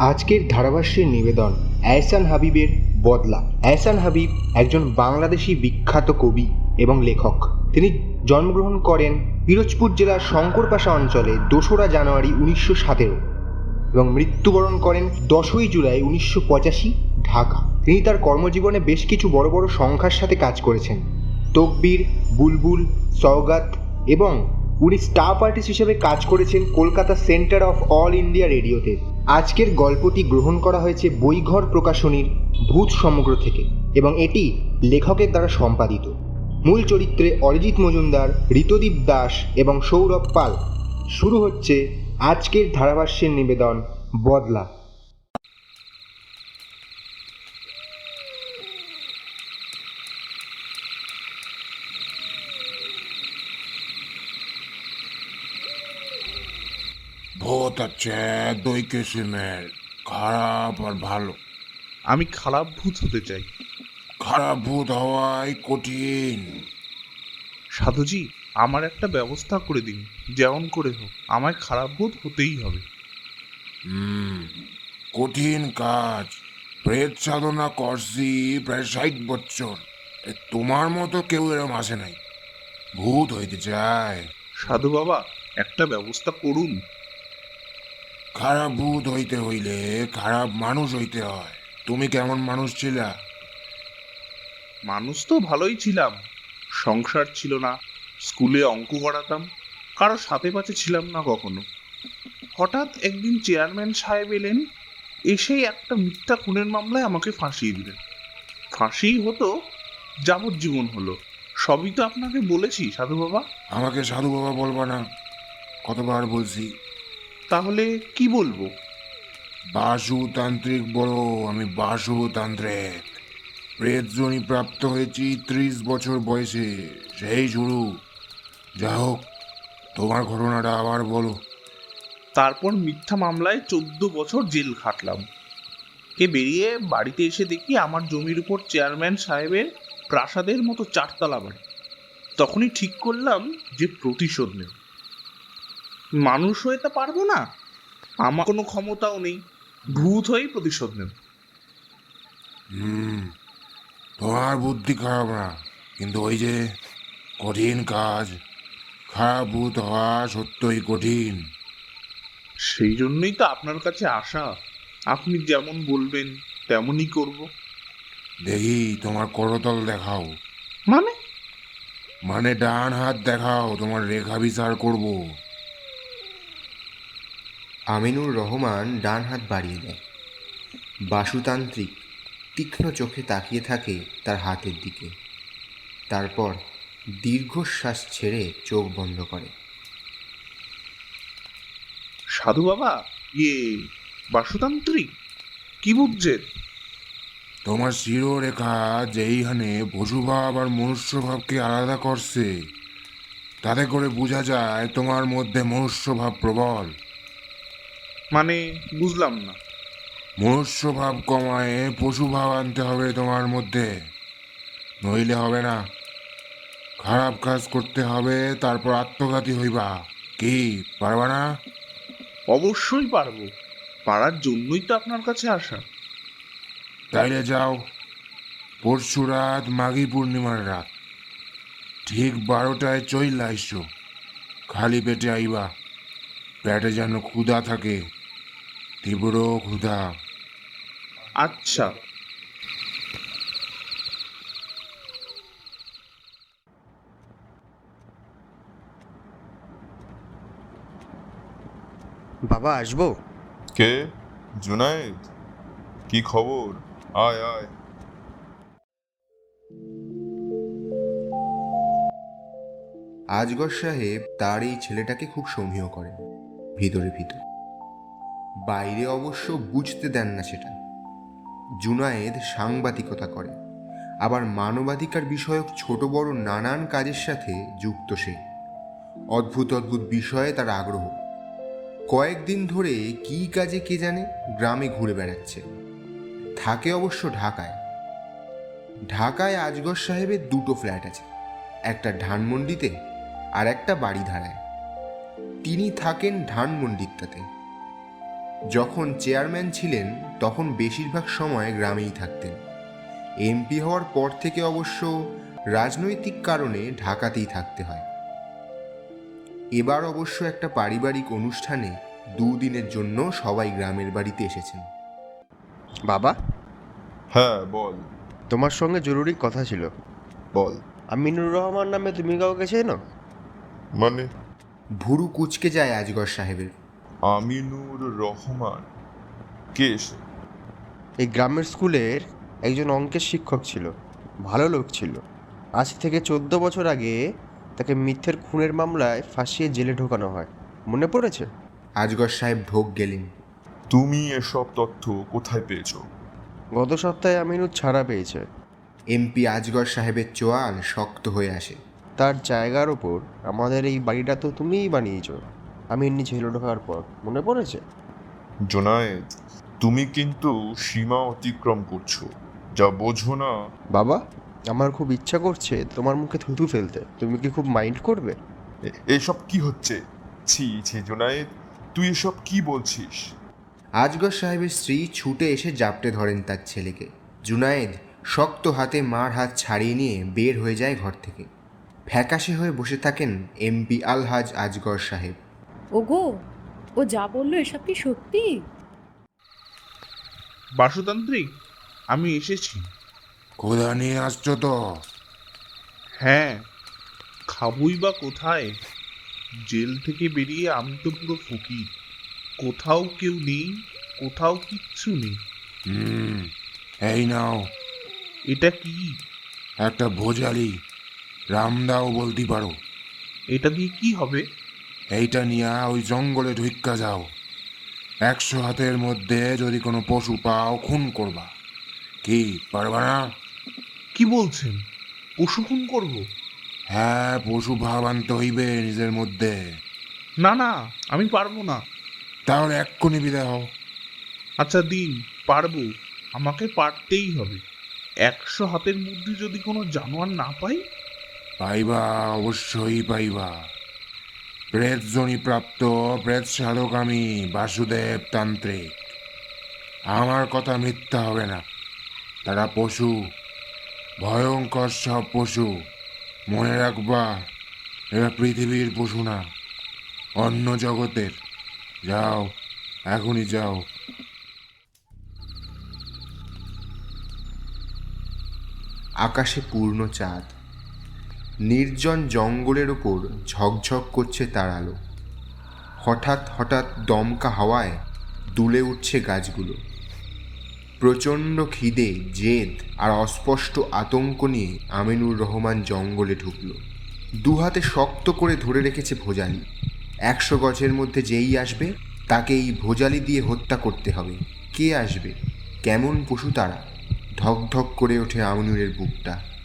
আজকের ধারাভাষ্যের নিবেদন এহসান হাবিবের বদলা। এহসান হাবিব একজন বাংলাদেশি বিখ্যাত কবি এবং লেখক। তিনি জন্মগ্রহণ করেন পিরোজপুর জেলার শঙ্করপাশা অঞ্চলে দোসরা জানুয়ারি উনিশশো সতেরো এবং মৃত্যুবরণ করেন দশই জুলাই উনিশশো পঁচাশি ঢাকা। তিনি তার কর্মজীবনে বেশ কিছু বড় বড় সংখ্যার সাথে কাজ করেছেন। তকবীর, বুলবুল, সওগাত এবং উনি স্টাফ আর্টিস্ট হিসেবে কাজ করেছেন Kolkata centre of All India রেডিওতে। আজকের গল্পটি গ্রহণ করা হয়েছে বইঘর প্রকাশনীর ভূত সমগ্র থেকে এবং এটি লেখকের দ্বারা সম্পাদিত। মূল চরিত্রে অরিজিৎ মজুমদার, ঋতদীপ দাস এবং সৌরভ পাল। শুরু হচ্ছে আজকের ধারাভাষ্যের নিবেদন বদলা। হচ্ছে দুই কিসিমের খারাপ আর ভালো। আমি খারাপ ভূত হতে চাই। খারাপ ভূত হওয়াই কঠিন। সাধুজি আমার একটা ব্যবস্থা করে দিন। যেমন করে হোক আমায় খারাপ ভূত হতেই হবে। হুম কঠিন কাজ। প্রেত সাধনা করছি প্রায় ষাট বছর এ তোমার মতো কেউ এরম আসে নাই। ভূত হইতে চায়। সাধু বাবা একটা ব্যবস্থা করুন। খারাপ ভূত হইতে হইলে খারাপ মানুষ হইতে হয়। তুমি কেমন মানুষ ছিলা? মানুষ তো ভালোই ছিলাম। সংসার ছিল না স্কুলে অঙ্ক করাতাম কারও সাথে পাশে ছিলাম না কখনো। হঠাৎ একদিন চেয়ারম্যান সাহেব এলেন এসেই একটা মিথ্যা খুনের মামলায় আমাকে ফাঁসিয়ে দিলেন। ফাঁসিই হতো যাবজ্জীবন হলো। সবই তো আপনাকে বলেছি সাধু বাবা। আমাকে সাধু বাবা বলবা না কতবার বলছি। তাহলে কি বলব? বাসুতান্ত্রিক বলো আমি বাসুতান্ত্রিক। প্রেতজনী প্রাপ্ত হয়েছি ত্রিশ বছর বয়সে সেই শুরু। যা হোক তোমার ঘটনাটা আবার বলো। তারপর মিথ্যা মামলায় চোদ্দ বছর জেল খাটলাম। কে বেরিয়ে বাড়িতে এসে দেখি আমার জমির উপর চেয়ারম্যান সাহেবের প্রাসাদের মতো চারতলা বাড়ি। তখনই ঠিক করলাম যে প্রতিশোধ নেব। মানুষ হয়ে তো পারব না। আমার কোনো ক্ষমতাও নেই। ভূত হয়েই প্রতিশোধ নেব। হুম তোমার বুদ্ধি খারাপ না। কিন্তু ওই যে কঠিন কাজ খারাপ ভূত হওয়া সত্যই কঠিন। সেই জন্যই তো আপনার কাছে আসা। আপনি যেমন বলবেন তেমনই করব। দেখি তোমার করতল দেখাও। মানে? মানে ডান হাত দেখাও তোমার রেখা বিচার করব। আমিনুর রহমান ডান হাত বাড়িয়ে দেয়। বাসুতান্ত্রিক তীক্ষ্ণ চোখে তাকিয়ে থাকে তার হাতের দিকে। তারপর দীর্ঘশ্বাস ছেড়ে চোখ বন্ধ করে। সাধু বাবা ইয়ে বাসুতান্ত্রিক? কি বুঝছেন? তোমার শিরোরেখা যেইখানে পশুভাব আর মনুষ্যভাবকে আলাদা করছে তাতে করে বোঝা যায় তোমার মধ্যে মনুষ্যভাব প্রবল। মানে বুঝলাম না। মনুষ্যভাব কমায় পশুভাব আনতে হবে তোমার মধ্যে। নইলে হবে না। খারাপ কাজ করতে হবে তারপর আত্মঘাতী হইবা। কি পারবা না? অবশ্যই পারব। পারার জন্যই তো আপনার কাছে আসা। তাইলে যাও। পরশু রাত মাঘী পূর্ণিমার রাত। ঠিক বারোটায় চইলা আইসো খালি পেটে আইবা। পেটে যেন ক্ষুধা থাকে। তীব্র ক্ষুধা। আচ্ছা। বাবা আসব? কে? জুনায়েদ? কি খবর? আয় আয়। আজগর সাহেব তার এই ছেলেটাকে খুব সমীহ করেন ভিতরে ভিতর। বাইরে অবশ্য বুঝতে দেন না সেটা। জুনায়েদ সাংবাদিকতা করে। আবার মানবাধিকার বিষয়ক ছোট বড় নানান কাজের সাথে যুক্ত সে। অদ্ভুত অদ্ভুত বিষয়ে তার আগ্রহ। কয়েকদিন ধরে কী কাজে কে জানে গ্রামে ঘুরে বেড়াচ্ছে। থাকে অবশ্য ঢাকায়। ঢাকায় আজগর সাহেবের দুটো ফ্ল্যাট আছে। একটা ধানমন্ডিতে আর একটা বাড়িধারায়। তিনি থাকেন ধানমন্ডিরটাতে। যখন চেয়ারম্যান ছিলেন তখন বেশিরভাগ সময় গ্রামেই থাকতেন। এমপি হওয়ার পর থেকে অবশ্য রাজনৈতিক কারণে ঢাকাতেই থাকতে হয়। এবার অবশ্য একটা পারিবারিক অনুষ্ঠানে দুদিনের জন্য সবাই গ্রামের বাড়িতে এসেছেন। বাবা? হ্যাঁ বল। তোমার সঙ্গে জরুরি কথা ছিল। বল। আমিনুর রহমান নামে তুমি কাউকে চেনো? মানে? ভুরু কুচকে যায় আজগর সাহেবের। আমিনুর রহমান। কে সে? এই গ্রামের স্কুলের একজন অঙ্কের শিক্ষক ছিল ভালো লোক ছিল। আজ থেকে চোদ্দ বছর আগে তাকে মিথ্যের খুনের মামলায় ফাঁসিয়ে জেলে ঢোকানো হয়। মনে পড়েছে? আজগর সাহেব ঢোক গেলেন। তুমি এসব তথ্য কোথায় পেয়েছ? গত সপ্তাহে আমিনুর ছাড়া পেয়েছে। এমপি আজগর সাহেবের চোয়াল শক্ত হয়ে আসে। তার জায়গার ওপর আমাদের এই বাড়িটা তো তুমিই বানিয়েছো। আমি এমনি জেলে ঢোকার পর। মনে পড়েছে? জোনায়েদ তুমি কিন্তু সীমা অতিক্রম করছ যা বোঝো না। বাবা আমার খুব ইচ্ছা করছে তোমার মুখে থুতু ফেলতে। তুমি কি খুব মাইন্ড করবে? এ- এসব কি হচ্ছে? ছি ছি জোনায়েদ তুই এসব কি বলছিস? আজগর সাহেবের স্ত্রী ছুটে এসে জাপটে ধরেন তার ছেলেকে। জুনায়েদ শক্ত হাতে মার হাত ছাড়িয়ে নিয়ে বের হয়ে যায় ঘর থেকে। ফ্যাকাশে হয়ে বসে থাকেন এমপি আলহাজ আজগর সাহেব। ওগো ও যা বলল এসব কি সত্যি? বাসুতান্ত্রিক আমি এসেছি। কোথা নিয়ে আসছো তো। হ্যাঁ খাবই বা কোথায়? জেল থেকে বেরিয়ে আমি তো পুরো ফকির। কোথাও কেউ নেই কোথাও কিচ্ছু নেই। হুম এই নাও। এটা কি? একটা ভোজালি। রামদাও বলতে পারো। এটা দিয়ে কি হবে? এইটা নিয়ে ওই জঙ্গলে ঢুক্কা যাও। একশো হাতের মধ্যে যদি কোনো পশু পাও খুন করবা। কি পারবা না? কি বলছেন? পশু খুন করব? হ্যাঁ পশু ভাব আনতে হইবে নিজের মধ্যে। না না আমি পারব না। তাহলে এক্ষুনি বিদায় হও। আচ্ছা দিন পারব। আমাকে পারতেই হবে। একশো হাতের মধ্যে যদি কোনো জানোয়ার না পাই? পাইবা অবশ্যই পাইবা। প্রেতজনী প্রাপ্ত প্রেত সাধক আমি বাসুদেব তান্ত্রিক। আমার কথা মিথ্যা হবে না। তারা পশু, ভয়ঙ্কর সব পশু। মনে রাখবা, এরা পৃথিবীর পশু না, অন্য জগতের। যাও, এখনই যাও। আকাশে পূর্ণ চাঁদ। নির্জন জঙ্গলের ওপর ঝকঝক করছে তার আলো। হঠাৎ হঠাৎ দমকা হাওয়ায় দুলে উঠছে গাছগুলো। প্রচণ্ড খিদে, জেদ আর অস্পষ্ট আতঙ্ক নিয়ে আমিনুর রহমান জঙ্গলে ঢুকল। দু হাতে শক্ত করে ধরে রেখেছে ভোজালি। একশো গজের মধ্যে যেই আসবে তাকে এই ভোজালি দিয়ে হত্যা করতে হবে। কে আসবে? কেমন পশু তারা? ধক ধক করে ওঠে আমিনুরের বুকটা।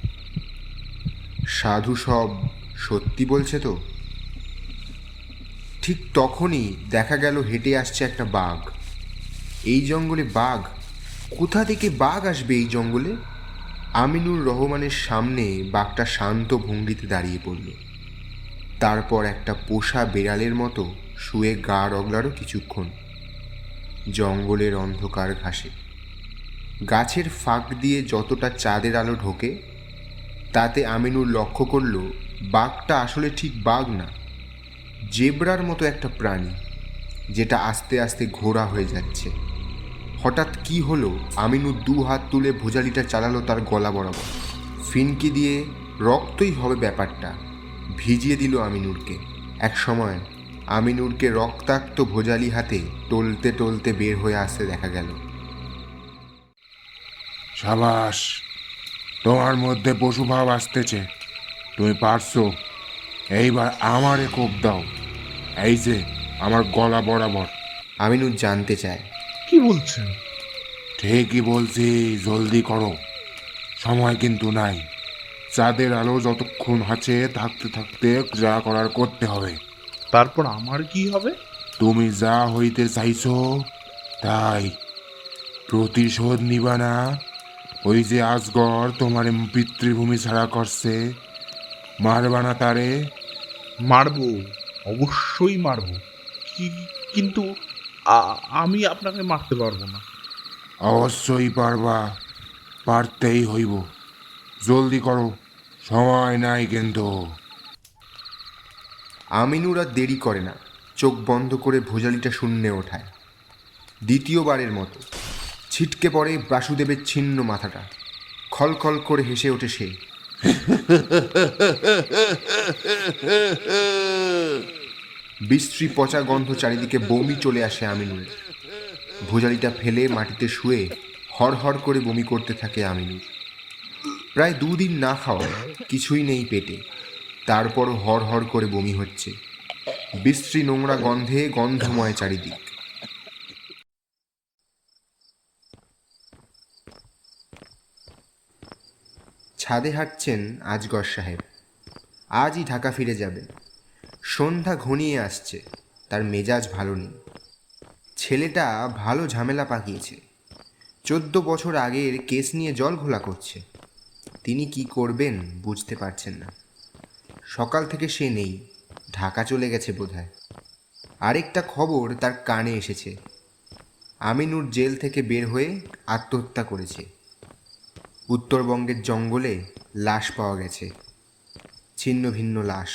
সাধু সব সত্যি বলছে তো? ঠিক তখনই দেখা গেল হেঁটে আসছে একটা বাঘ। এই জঙ্গলে বাঘ? কোথা থেকে বাঘ আসবে এই জঙ্গলে? আমিনুর রহমানের সামনে বাঘটা শান্ত ভঙ্গিতে দাঁড়িয়ে পড়ল। তারপর একটা পোষা বেড়ালের মতো শুয়ে গা রগলারও কিছুক্ষণ। জঙ্গলের অন্ধকার ঘাসে। গাছের ফাঁক দিয়ে যতটা চাঁদের আলো ঢোকে তাতে আমিনুর লক্ষ্য করল, বাঘটা আসলে ঠিক বাঘ না, জেব্রার মতো একটা প্রাণী, যেটা আস্তে আস্তে ঘোড়া হয়ে যাচ্ছে। হঠাৎ কি হলো আমিনুর দু হাত তুলে ভোজালিটা চালালো তার গলা বরাবর। ফিনকি দিয়ে রক্তই হবে ব্যাপারটা, ভিজিয়ে দিল আমিনুরকে। এক সময় আমিনুরকে রক্তাক্ত ভোজালি হাতে টলতে টলতে বের হয়ে আসতে দেখা গেল। সাবাস! তোমার মধ্যে পশুভাব আসতেছে। তুমি পারছ? এইবার আমারে কোপ দাও। এই যে আমার গলা বরাবর। আমিনুর জানতে চায়। কি বলছেন? ঠিকই বলছি জলদি করো। সময় কিন্তু নাই। চাঁদের আলো যতক্ষণ আছে থাকতে থাকতে যা করার করতে হবে। তারপর আমার কি হবে? তুমি যা হইতে চাইছো তাই প্রতিশোধ নিবা না। ওই যে আজগর তোমার পিতৃভূমি ছাড়া করছে মারবা না তারে? মারবো অবশ্যই মারবো। কি কিন্তু আমি আপনাকে মারতে পারব না। অবশ্যই পারবা পারতেই হইব। জলদি করো সময় নাই কিন্তু। আমিনুর আর দেরি করে না চোখ বন্ধ করে ভোজালিটা শূন্যে ওঠায়। দ্বিতীয়বারের মতো। ছিটকে পড়ে বাসুদেবের ছিন্ন মাথাটা। খলখল করে হেসে ওঠে সে। বিশ্রী পচা গন্ধ চারিদিকে বমি চলে আসে আমিনুরের ভোজালিটা ফেলে মাটিতে শুয়ে হড়হড় করে বমি করতে থাকে আমিনুর। প্রায় দুদিন না খাওয়া কিছুই নেই পেটে। তারপরও হড় হড় করে বমি হচ্ছে। বিশ্রী নোংরা গন্ধে গন্ধময় চারিদিক। ছাদে হাঁটছেন আজগর সাহেব। আজই ঢাকা ফিরে যাবেন। সন্ধ্যা ঘনিয়ে আসছে, তার মেজাজ ভালো নেই। ছেলেটা ভালো ঝামেলা পাকিয়েছে। চোদ্দ বছর আগের কেস নিয়ে জল ঘোলা করছে। তিনি কি করবেন বুঝতে পারছেন না। সকাল থেকে সে নেই, ঢাকা চলে গেছে বোধহয়। আরেকটা খবর তার কানে এসেছে। আমিনুর জেল থেকে বের হয়ে আত্মহত্যা করেছে। উত্তরবঙ্গের জঙ্গলে লাশ পাওয়া গেছে। ছিন্ন ভিন্ন লাশ।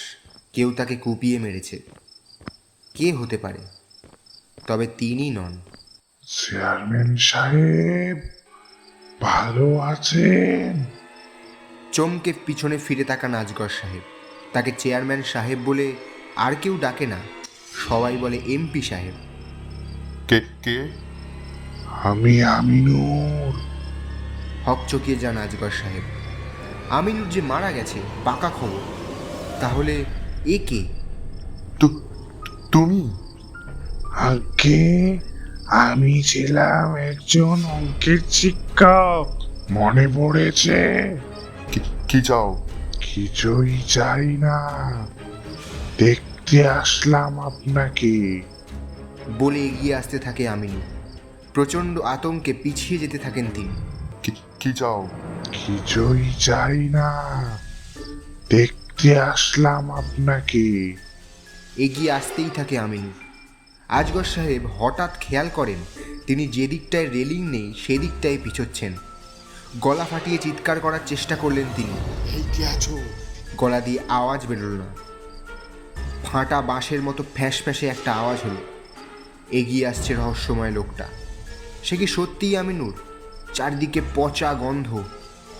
কেউ তাকে কুপিয়ে মেরেছে। কে হতে পারে? তবে তিনি নন। চেয়ারম্যান সাহেব ভালো আছেন? চমকে পিছনে ফিরে তাকান আজগর সাহেব। তাকে চেয়ারম্যান সাহেব বলে আর কেউ ডাকে না। সবাই বলে এমপি সাহেব। কে কে? আমি আমিনুর হকচকিয়ে যান আজগর সাহেব। আমিনুর যে মারা গেছে পাকা খবর। তাহলে এ কে? তুমি? আগে আমি ছিলাম একজন অঙ্কের শিক্ষক। মনে পড়েছে? কি- কি চাও? কিছুই চাই না। দেখতে আসলাম আপনাকে। বলে এগিয়ে আসতে থাকে আমিনু। প্রচণ্ড আতঙ্কে পিছিয়ে যেতে থাকেন তিনি। কি- চাও? কিছুই চাই না। দেখতে আসলাম আপনাকে। এগিয়ে আসতেই থাকে আমিনুর আজগর সাহেব হঠাৎ খেয়াল করেন তিনি যে দিকটায় রেলিং নেই সেদিকটায় পিছোচ্ছেন। গলা ফাটিয়ে চিৎকার করার চেষ্টা করলেন তিনি। গলা দিয়ে আওয়াজ বেরোল। না ফাঁটা বাঁশের মতো ফ্যাঁস ফ্যাঁসে একটা আওয়াজ হলো। এগিয়ে আসছে রহস্যময় লোকটা। সে কি সত্যিই আমিনুর? চারদিকে পচা গন্ধ।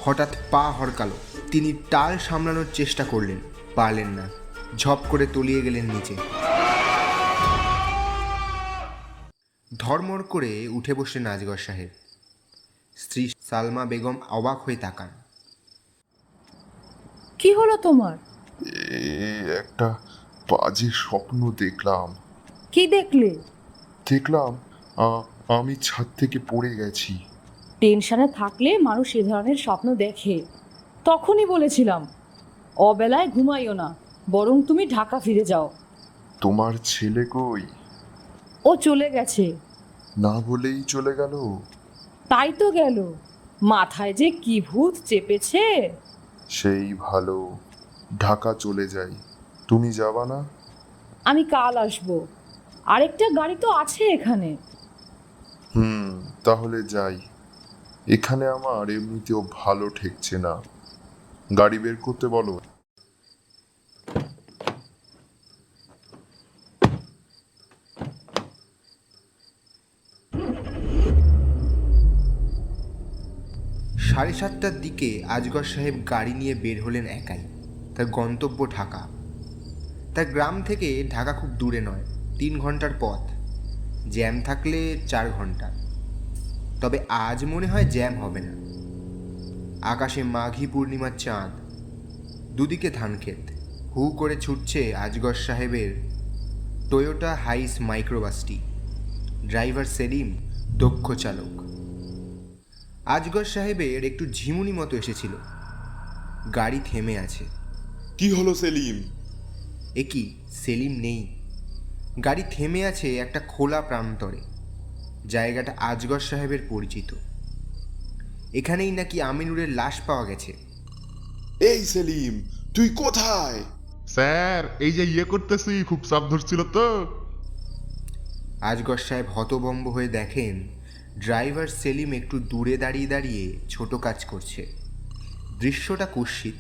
হঠাৎ পা হরকালো তিনি টাল সামলানোর চেষ্টা করলেন পারলেন না। ঝপ করে তলিয়ে গেলেন নিচে। ধর্মর করে উঠে বসলেন আজগর সাহেব। স্ত্রী সালমা বেগম অবাক হয়ে তাকান। কি হলো তোমার? এ একটা বাজে স্বপ্ন দেখলাম। কি দেখলে? দেখলাম আ- আমি ছাদ থেকে পড়ে গেছি। টেনশনে থাকলে মানুষ এ ধরনের স্বপ্ন দেখে। তখনই বলেছিলাম অবেলায় ঘুমাইও না বরং তুমি ঢাকা ফিরে যাও। তোমার ছেলে কই? ও চলে গেছে। না বলেই চলে গেল? তাই তো গেল। মাথায় যে কি ভূত চেপেছে। সেই ভালো ঢাকা চলে যাই। তুমি যাবা না? আমি কাল আসব। আরেকটা গাড়ি তো আছে এখানে। হুম তাহলে যাই। এখানে আমার এমনিতেও ভালো ঠেকছে না। গাড়ি বের করতে বলো। সাড়ে সাতটার দিকে আজগর সাহেব গাড়ি নিয়ে বের হলেন একাই। তার গন্তব্য ঢাকা। তার গ্রাম থেকে ঢাকা খুব দূরে নয়, তিন ঘণ্টার পথ। জ্যাম থাকলে চার ঘণ্টা। তবে আজ মনে হয় জ্যাম হবে না। আকাশে মাঘী পূর্ণিমার চাঁদ দুদিকে ধানক্ষেত হু করে ছুটছে আজগর সাহেবের টয়োটা হাইস মাইক্রোবাসটি ড্রাইভার সেলিম দক্ষ চালক। আজগর সাহেবের একটু ঝিমুনি মতো এসেছিল। গাড়ি থেমে আছে। কি হলো সেলিম? এ কি? সেলিম নেই। গাড়ি থেমে আছে একটা খোলা প্রান্তরে। জায়গাটা আজগর সাহেবের পরিচিত। এখানেই নাকি আমিনুরের লাশ পাওয়া গেছে। এই সেলিম তুই কোথায়? স্যার এই যে ইয়ে করতেছি খুব চাপ ধরছিল তো। আজগর সাহেব হতভম্ব হয়ে দেখেন ড্রাইভার সেলিম একটু দূরে দাঁড়িয়ে দাঁড়িয়ে ছোট কাজ করছে। দৃশ্যটা কুৎসিত।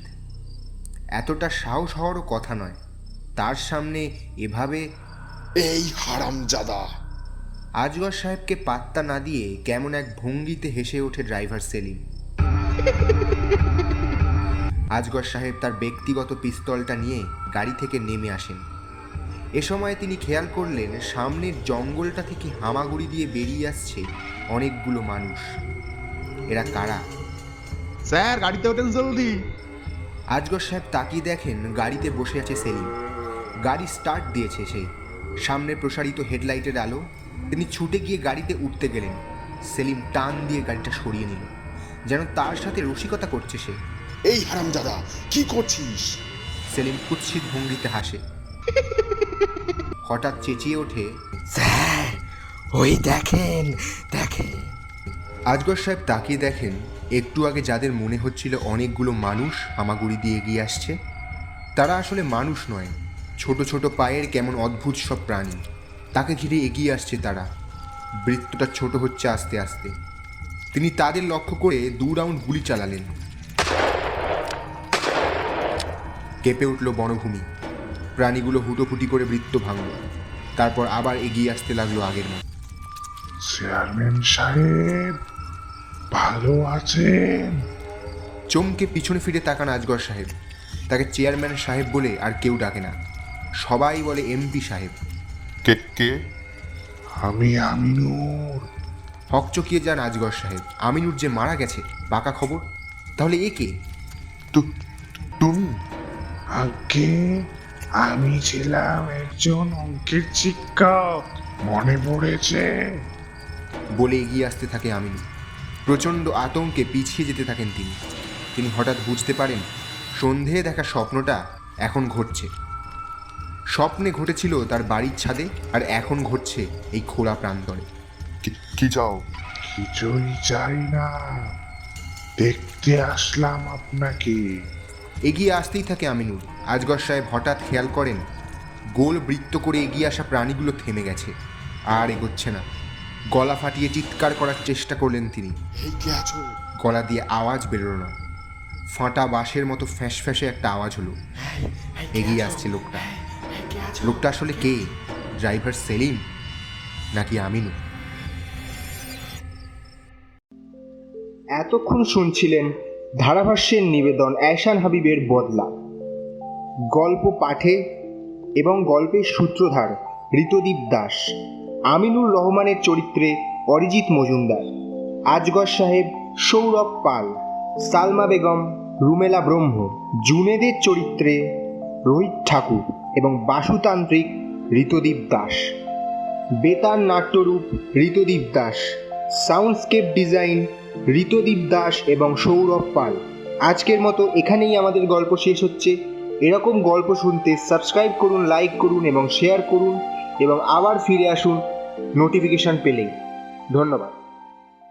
এতটা সাহস হওয়ারও কথা নয়। তার সামনে এভাবে এই হারামজাদা। আজগর সাহেবকে পাত্তা না দিয়ে কেমন এক ভঙ্গিতে হেসে ওঠে ড্রাইভার সেলিম। আজগর সাহেব তার ব্যক্তিগত পিস্তলটা নিয়ে গাড়ি থেকে নেমে আসেন। এ সময় তিনি খেয়াল করলেন সামনের জঙ্গলটা থেকে হামাগুড়ি দিয়ে বেরিয়ে আসছে অনেকগুলো মানুষ। এরা কারা? স্যার গাড়িতে ওঠেন জলদি। আজগর সাহেব তাকিয়ে দেখেন গাড়িতে বসে আছে সেলিম। গাড়ি স্টার্ট দিয়েছে সে। সামনে প্রসারিত হেডলাইটের আলো তিনি ছুটে গিয়ে গাড়িতে উঠতে গেলেন। সেলিম টান দিয়ে গাড়িটা সরিয়ে নিল। যেন তার সাথে রসিকতা করছে সে। এই হারামজাদা কি করছিস? সেলিম কুৎসিত ভঙ্গিতে হাসে। হঠাৎ চেঁচিয়ে ওঠে স্যার ওই দেখেন দেখেন। আজগর সাহেব তাকিয়ে দেখেন একটু আগে যাদের মনে হচ্ছিল অনেকগুলো মানুষ হামাগুড়ি দিয়ে এগিয়ে আসছে তারা আসলে মানুষ নয় ছোট ছোট পায়ের কেমন অদ্ভুত সব প্রাণী। তাকে ঘিরে এগিয়ে আসছে তারা। বৃত্তটা ছোট হচ্ছে আস্তে আস্তে। তিনি তাদের লক্ষ্য করে দু রাউন্ড গুলি চালালেন। কেঁপে উঠল বনভূমি। প্রাণীগুলো হুটোপুটি করে বৃত্ত ভাঙল। তারপর আবার এগিয়ে আসতে লাগল আগের মতো। চেয়ারম্যান সাহেব ভালো আছেন? চমকে পিছনে ফিরে তাকান আজগর সাহেব। তাকে চেয়ারম্যান সাহেব বলে আর কেউ ডাকে না। সবাই বলে এমপি সাহেব। কে কে? আমি আমিনুর। হকচকিয়ে যান আজগর সাহেব। আমিনুর যে মারা গেছে বাঁকা খবর? তাহলে এ কে? তুমি? আগে আমি ছিলাম একজন অঙ্কের শিক্ষক। মনে পড়েছে? বলে এগিয়ে আসতে থাকে আমিনু প্রচণ্ড আতঙ্কে পিছিয়ে যেতে থাকেন তিনি। তিনি হঠাৎ বুঝতে পারেন সন্ধে দেখা স্বপ্নটা এখন ঘটছে। স্বপ্নে ঘটেছিল তার বাড়ির ছাদে আর এখন ঘটছে এই খোলা প্রান্তরে। কি- কি চাও? কিছুই চাই না। দেখতে আসলাম আপনাকে। এগিয়ে আসতেই থাকে আমিনুর আজগর সাহেব হঠাৎ খেয়াল করেন গোল বৃত্ত করে এগিয়ে আসা প্রাণীগুলো থেমে গেছে আর এগোচ্ছে না। গলা ফাটিয়ে চিৎকার করার চেষ্টা করলেন তিনি। এই কে আছো? গলা দিয়ে আওয়াজ বেরোলো না। ফাটা বাঁশের মতো ফ্যাঁস ফ্যাঁসে একটা আওয়াজ হলো। এগিয়ে আসছে লোকটা। লোকটা আসলে কে? ড্রাইভার সেলিম নাকি আমিনু? এতক্ষণ শুনছিলেন ধারাভাষ্যের নিবেদন অ্যাশান হাবিবের বদলা। গল্প পাঠে এবং গল্পের সূত্রধার ঋতদীপ দাস, আমিনুর রহমানের চরিত্রে অরিজিৎ মজুমদার, আজগর সাহেব সৌরভ পাল, সালমা বেগম, রুমেলা ব্রহ্ম, জুনেদের চরিত্রে রোহিত ঠাকুর। এবং বাসুতান্ত্রিক ঋতদীপ দাস। বেতার নাট্যরূপ ঋতদীপ দাস, সাউন্ডস্কেপ ডিজাইন ঋতদীপ দাস এবং সৌরভ পাল। আজকের মতো এখানেই আমাদের গল্প শেষ হচ্ছে। এরকম গল্প শুনতে সাবস্ক্রাইব করুন, লাইক করুন এবং শেয়ার করুন এবং আবার ফিরে আসুন নোটিফিকেশন পেলেই। ধন্যবাদ।